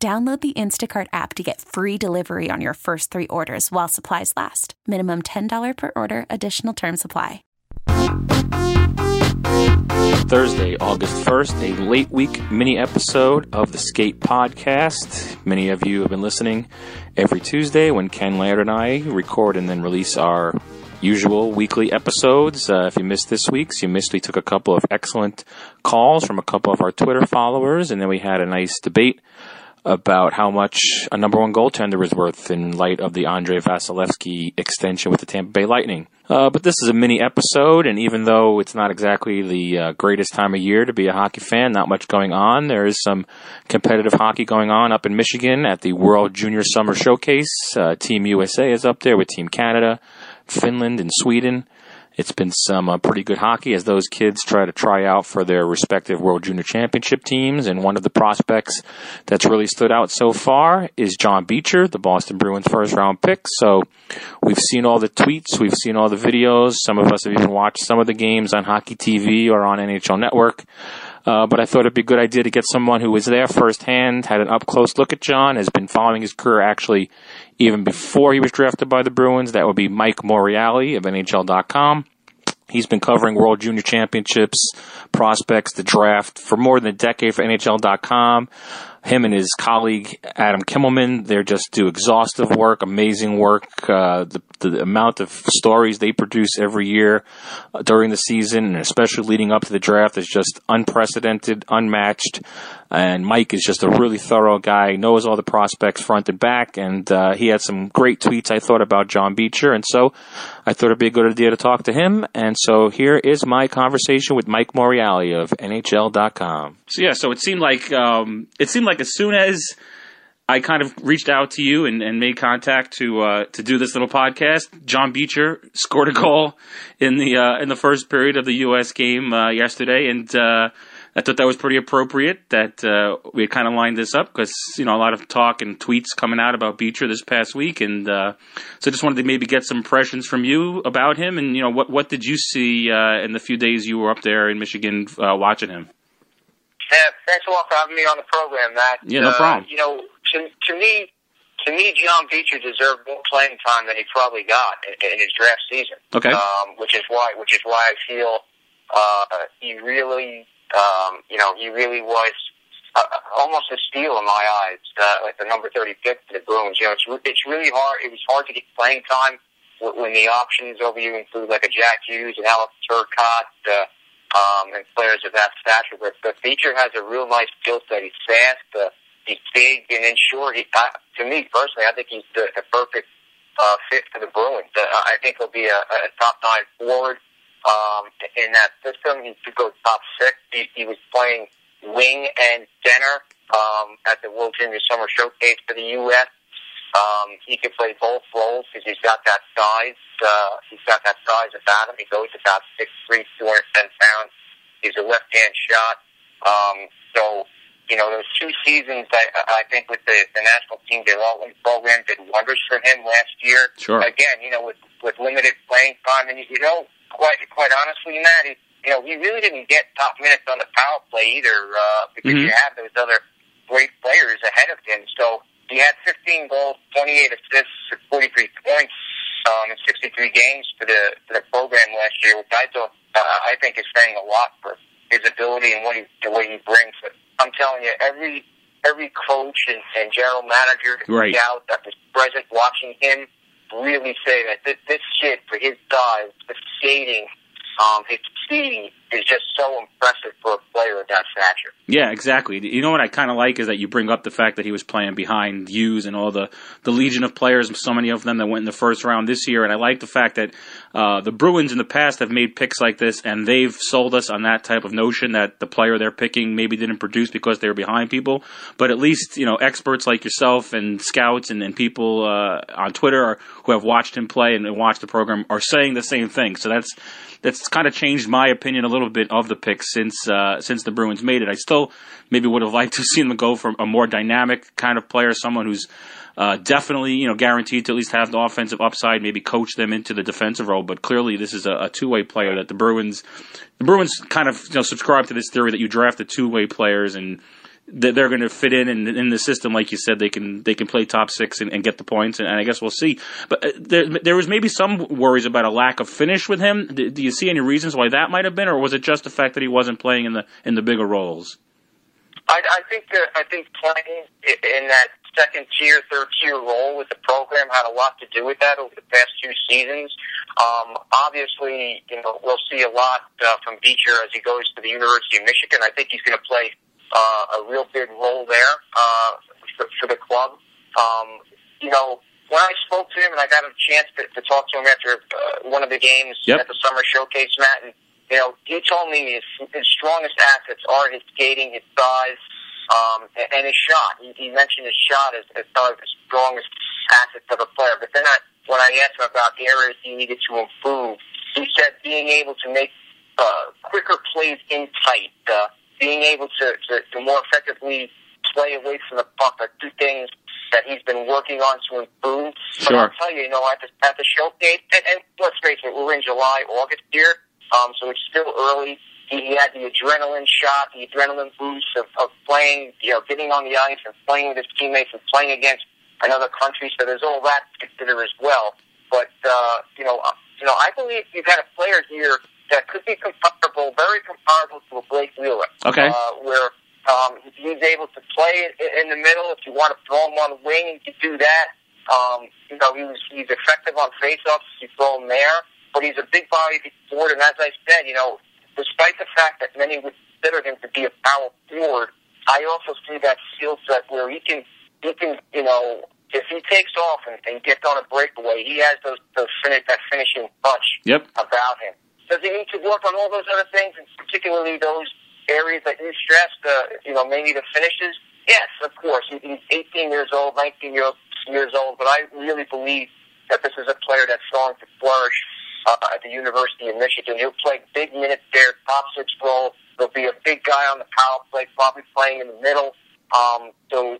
Download the Instacart app to get free delivery on your first three orders while supplies last. Minimum $10 per order, additional term supply. Thursday, August 1st, a late week mini episode of the Skate Podcast. Many of you have been listening every Tuesday when Ken Laird and I record and then release our usual weekly episodes. Uh, if you missed this week's, you missed we took a couple of excellent calls from a couple of our Twitter followers, and then we had a nice debate about how much a number one goaltender is worth in light of the Andrei Vasilevskiy extension with the Tampa Bay Lightning. Uh, but this is a mini episode, and even though it's not exactly the uh, greatest time of year to be a hockey fan, not much going on. There is some competitive hockey going on up in Michigan at the World Junior Summer Showcase. Uh, Team USA is up there with Team Canada, Finland, and Sweden. It's been some uh, pretty good hockey as those kids try to try out for their respective World Junior Championship teams. And one of the prospects that's really stood out so far is John Beecher, the Boston Bruins first round pick. So we've seen all the tweets, we've seen all the videos. Some of us have even watched some of the games on Hockey TV or on NHL Network. Uh, but I thought it'd be a good idea to get someone who was there firsthand, had an up close look at John, has been following his career actually even before he was drafted by the Bruins. That would be Mike Morreale of NHL.com. He's been covering World Junior Championships, prospects, the draft for more than a decade for NHL.com. Him and his colleague Adam Kimelman, they just do exhaustive work, amazing work. Uh, the, the amount of stories they produce every year uh, during the season, and especially leading up to the draft, is just unprecedented, unmatched. And Mike is just a really thorough guy, knows all the prospects front and back, and uh, he had some great tweets I thought about John Beecher, and so I thought it'd be a good idea to talk to him. And so here is my conversation with Mike Morreale of NHL.com. So yeah, so it seemed like um, it seemed as soon as I kind of reached out to you and, and made contact to uh, to do this little podcast. John Beecher scored a goal in the uh, in the first period of the U.S. game uh, yesterday, and uh, I thought that was pretty appropriate that uh, we kind of lined this up because you know a lot of talk and tweets coming out about Beecher this past week, and uh, so I just wanted to maybe get some impressions from you about him, and you know what what did you see in the few days you were up there in Michigan watching him? Yeah, thanks a lot for having me on the program, Matt. Yeah, no problem. You know, to, to me, to me, John Beecher deserved more playing time than he probably got in, in his draft season. Okay. Um, which is why, which is why I feel uh, he really um, you know, he really was uh, almost a steal in my eyes, uh, like the number 30 pick for the Bruins. You know, it's, it's really hard. It was hard to get playing time when the options over you include like a Jack Hughes and Alex Turcotte, uh, um, and players of that stature. But, but Beecher has a real nice skill set. He's fast, uh, he's big, and then short. He, uh, to me personally, I think he's the, the perfect uh, fit for the Bruins. Uh, I think he'll be a, a top nine forward um, in that system. He could go top six. He, he was playing wing and center um, at the World Junior Summer Showcase for the U.S. Um, he could play both roles because he's got that size. Uh, he's got that size about him. He goes about six three, two hundred ten pounds. He's a left-hand shot. Um, so, you know, those two seasons, I, I think with the, the national team development program did wonders for him last year. Sure. Again, you know, with, with limited playing time, and you, know, quite quite honestly, Matt, he, you know, he really didn't get top minutes on the power play either uh, because Mhm. you have those other great players ahead of him. So he had 15 goals, 28 assists, 43 points um, in 63 games for the for the program last year, which I thought uh, I think is saying a lot for his ability and what he the way he brings. But I'm telling you, every every coach and, and general manager, Right. scout that was present watching him really say that this, this kid for his size, the skating, um, his speed, is just so impressive for a player of that stature. Yeah, exactly. You know what I kind of like is that you bring up the fact that he was playing behind Hughes and all the the legion of players, so many of them that went in the first round this year, and I like the fact that uh, the Bruins in the past have made picks like this, and they've sold us on that type of notion that the player they're picking maybe didn't produce because they were behind people, but at least you know experts like yourself and scouts and, and people uh, on Twitter are, who have watched him play and watched the program are saying the same thing. So that's that's kind of changed my opinion a little bit of the pick since uh, since the Bruins made it. I still maybe would have liked to see them go for a more dynamic kind of player, someone who's uh, definitely you know guaranteed to at least have the offensive upside, maybe coach them into the defensive role. But clearly, this is a, a two way player that the Bruins the Bruins kind of you know subscribe to this theory that you draft the two way players and that they're going to fit in, in in the system, like you said, they can they can play top six and, and get the points, and, and, I guess we'll see. But uh, there there was maybe some worries about a lack of finish with him. Do, do, you see any reasons why that might have been, or was it just the fact that he wasn't playing in the in the bigger roles? I, I think that I think playing in that second tier, third tier role with the program had a lot to do with that over the past two seasons. Um, obviously, you know we'll see a lot uh, from Beecher as he goes to the University of Michigan. I think he's going to play uh, a real big role there uh, for, for the club. Um, you know, when I spoke to him and I got a chance to, to talk to him after uh, one of the games yep. at the summer showcase, Matt, and you know, he told me his, his strongest assets are his skating, his size, um, and, and his shot. He, he mentioned his shot as, as some of his strongest assets of a player. But then I, when I asked him about the areas he needed to improve, he said being able to make uh, quicker plays in tight, uh, being able to, to, to more effectively play away from the puck are two things that he's been working on to improve. Sure. But I'll tell you, you know, at the, at the showcase, and, and let's face it, we're in July, August here, um, so it's still early. He, he had the adrenaline shot, the adrenaline boost of, of playing, you know, getting on the ice and playing with his teammates and playing against another country. So there's all that to consider as well. But uh, you know, uh, you know, I believe you've got a player here that could be comparable, very comparable to a Blake Wheeler. Okay. Uh, where um, he's able to play in the middle. If you want to throw him on the wing, you can do that. Um, you know, he was, he's effective on faceoffs. You throw him there, but he's a big body forward. And as I said, you know, despite the fact that many would consider him to be a power forward, I also see that skill set where he can, he can, you know, if he takes off and, and gets on a breakaway, he has those, those finish, that finishing punch yep. about him. Does he need to work on all those other things, and particularly those areas that you stressed, uh, you know, maybe the finishes? Yes, of course. He's 18 years old, 19 years old, but I really believe that this is a player that's going to flourish uh, at the University of Michigan. He'll play big minutes there, top six role. There'll be a big guy on the power play, probably playing in the middle. Um, so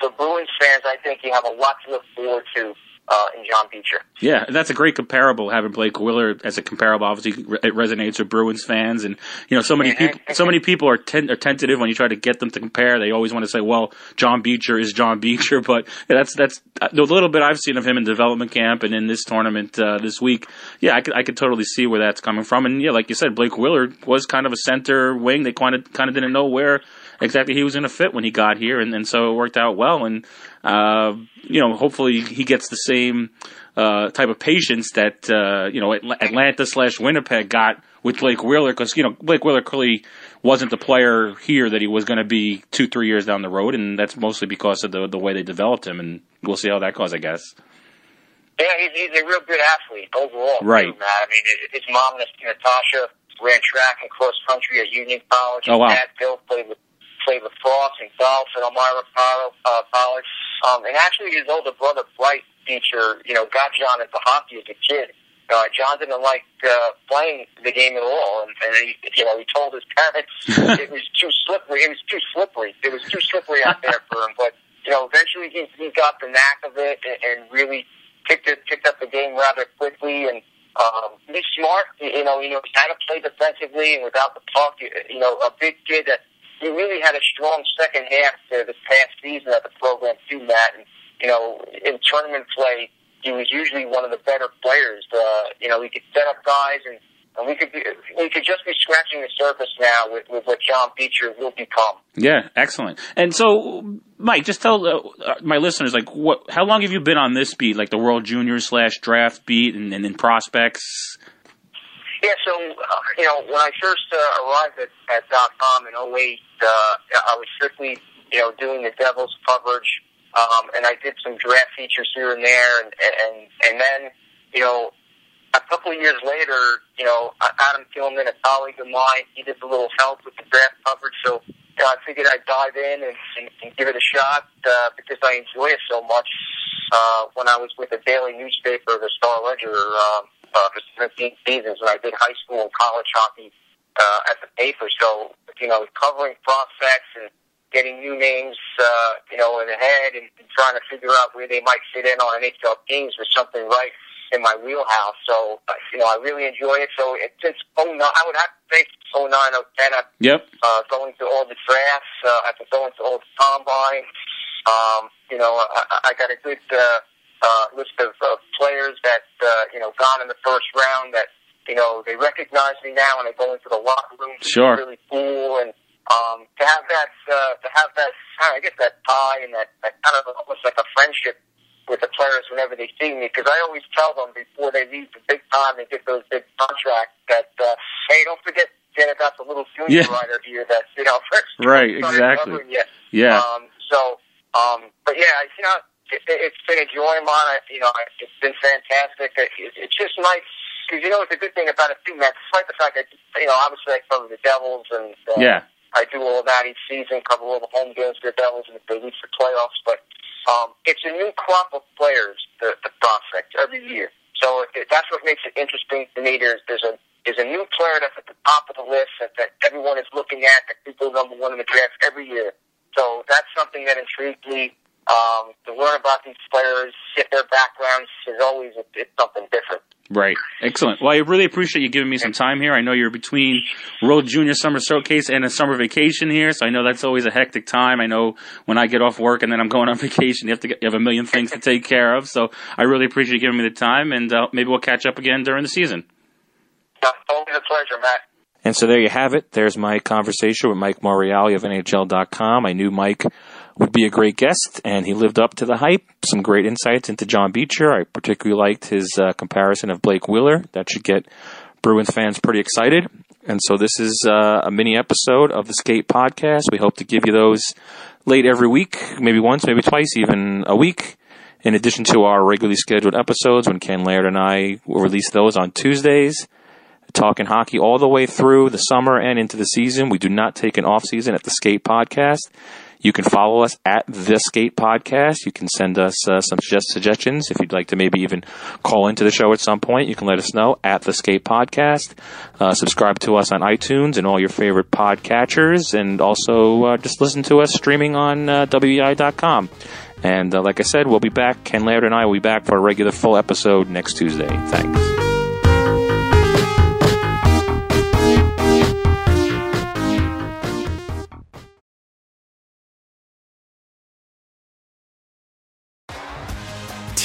for Bruins fans, I think you have a lot to look forward to uh, in John Beecher. Yeah, that's a great comparable. Having Blake Wheeler as a comparable, obviously, it resonates with Bruins fans, and you know, so many people, so many people are, ten- are tentative when you try to get them to compare. They always want to say, "Well, John Beecher is John Beecher," but that's that's the little bit I've seen of him in development camp and in this tournament uh, this week. Yeah, I could I could totally see where that's coming from, and yeah, like you said, Blake Wheeler was kind of a center wing. They kind of kind of didn't know where exactly he was in a fit when he got here, and, and so it worked out well. And uh, you know, hopefully he gets the same uh, type of patience that uh, you know Atlanta slash Winnipeg got with Blake Wheeler, because you know Blake Wheeler clearly wasn't the player here that he was going to be two three years down the road, and that's mostly because of the the way they developed him. And we'll see how that goes, I guess. Yeah, he's, he's a real good athlete overall. Right. Too. I mean, his mom, Natasha, ran track and cross country at Union College. Oh wow. Dad, Bill, played with played lacrosse and golf at Elmira uh, College. Um, and actually, his older brother, Bryce Beecher, you know, got John into hockey as a kid. Uh, John didn't like uh, playing the game at all, and, and he, you know, he told his parents it was too slippery. It was too slippery. It was too slippery out there for him. But you know, eventually he he got the knack of it and, and really picked it picked up the game rather quickly. And um, he's smart. You know, you know, how to play defensively and without the puck. You, you know, a big kid that he really had a strong second half to this past season at the program too, Matt. And, you know, in tournament play, he was usually one of the better players. Uh, you know, he could set up guys and, and we could be, we could just be scratching the surface now with, with what John Beecher will become. Yeah, excellent. And so, Mike, just tell uh, my listeners, like, what? How long have you been on this beat, like the World Junior slash draft beat, and, and in prospects? Yeah, so, uh, you know, when I first uh, arrived at, at .com in 08, uh, I was strictly, you know, doing the Devils coverage, um, and I did some draft features here and there, and, and, and then, you know, a couple of years later, you know, Adam Tillman, a colleague of mine, he did a little help with the draft coverage, so you know, I figured I'd dive in and, and, and give it a shot uh, because I enjoy it so much. Uh, when I was with the daily newspaper, the Star Ledger, um, uh, for 17 seasons, when I did high school and college hockey uh, at the paper, so you know, covering prospects and getting new names, uh, you know, in the head and, and trying to figure out where they might fit in on an NHL teams was something right in my wheelhouse. So, uh, you know, I really enjoy it. So it, since 09, I would have to say 09, 010, I've yep. uh, going to all the drafts, uh, I've been going to all the combines. Um, you know, I, I got a good uh, uh, list of uh, players that, uh, you know, gone in the first round that, you know, they recognize me now and I go into the locker room. Sure. It's really cool. And um, to have that, uh, to have that, I guess that tie and that, that kind of almost like a friendship with the players whenever they see me because I always tell them before they leave the big time and get those big contracts that uh, hey, don't forget Janet got the little junior Yeah. writer here that you know first Right, exactly. Yeah. Um, so, um, but yeah, you know, it, it's been a joy, man. You know, it's been fantastic. It, it's just nice because you know it's a good thing about it too, man. Despite the fact that you know, obviously I cover the Devils and uh, yeah. I do all of that each season, cover all the home games for the Devils and if they reach the playoffs. But um, it's a new crop of players, the, the prospects, every year. So it, that's what makes it interesting to me. There's there's a there's a new player that's at the top of the list that, that everyone is looking at, that people number one in the draft every year. So that's something that intrigued me. Um, to learn about these players, get their backgrounds is always it's something different. Right. Excellent. Well, I really appreciate you giving me some time here. I know you're between World Junior Summer Showcase and a summer vacation here, so I know that's always a hectic time. I know when I get off work and then I'm going on vacation, you have to get, you have a million things to take care of. So I really appreciate you giving me the time, and uh, maybe we'll catch up again during the season. Uh, always a pleasure, Matt. And so there you have it. There's my conversation with Mike Morreale of NHL.com. I knew Mike would be a great guest, and he lived up to the hype. Some great insights into John Beecher. I particularly liked his uh, comparison of Blake Wheeler. That should get Bruins fans pretty excited. And so this is uh, a mini episode of the Skate Podcast. We hope to give you those late every week, maybe once, maybe twice, even a week. In addition to our regularly scheduled episodes, when Ken Laird and I will release those on Tuesdays talking hockey all the way through the summer and into the season. We do not take an off season at the Skate Podcast. You can follow us at the Skate Podcast. You can send us uh, some suggest- suggestions if you'd like to maybe even call into the show at some point. You can let us know at the Skate Podcast. Uh, subscribe to us on iTunes and all your favorite podcatchers, and also uh, just listen to us streaming on uh, WEEI.com. And uh, like I said, we'll be back. Ken Laird and I will be back for a regular full episode next Tuesday. Thanks.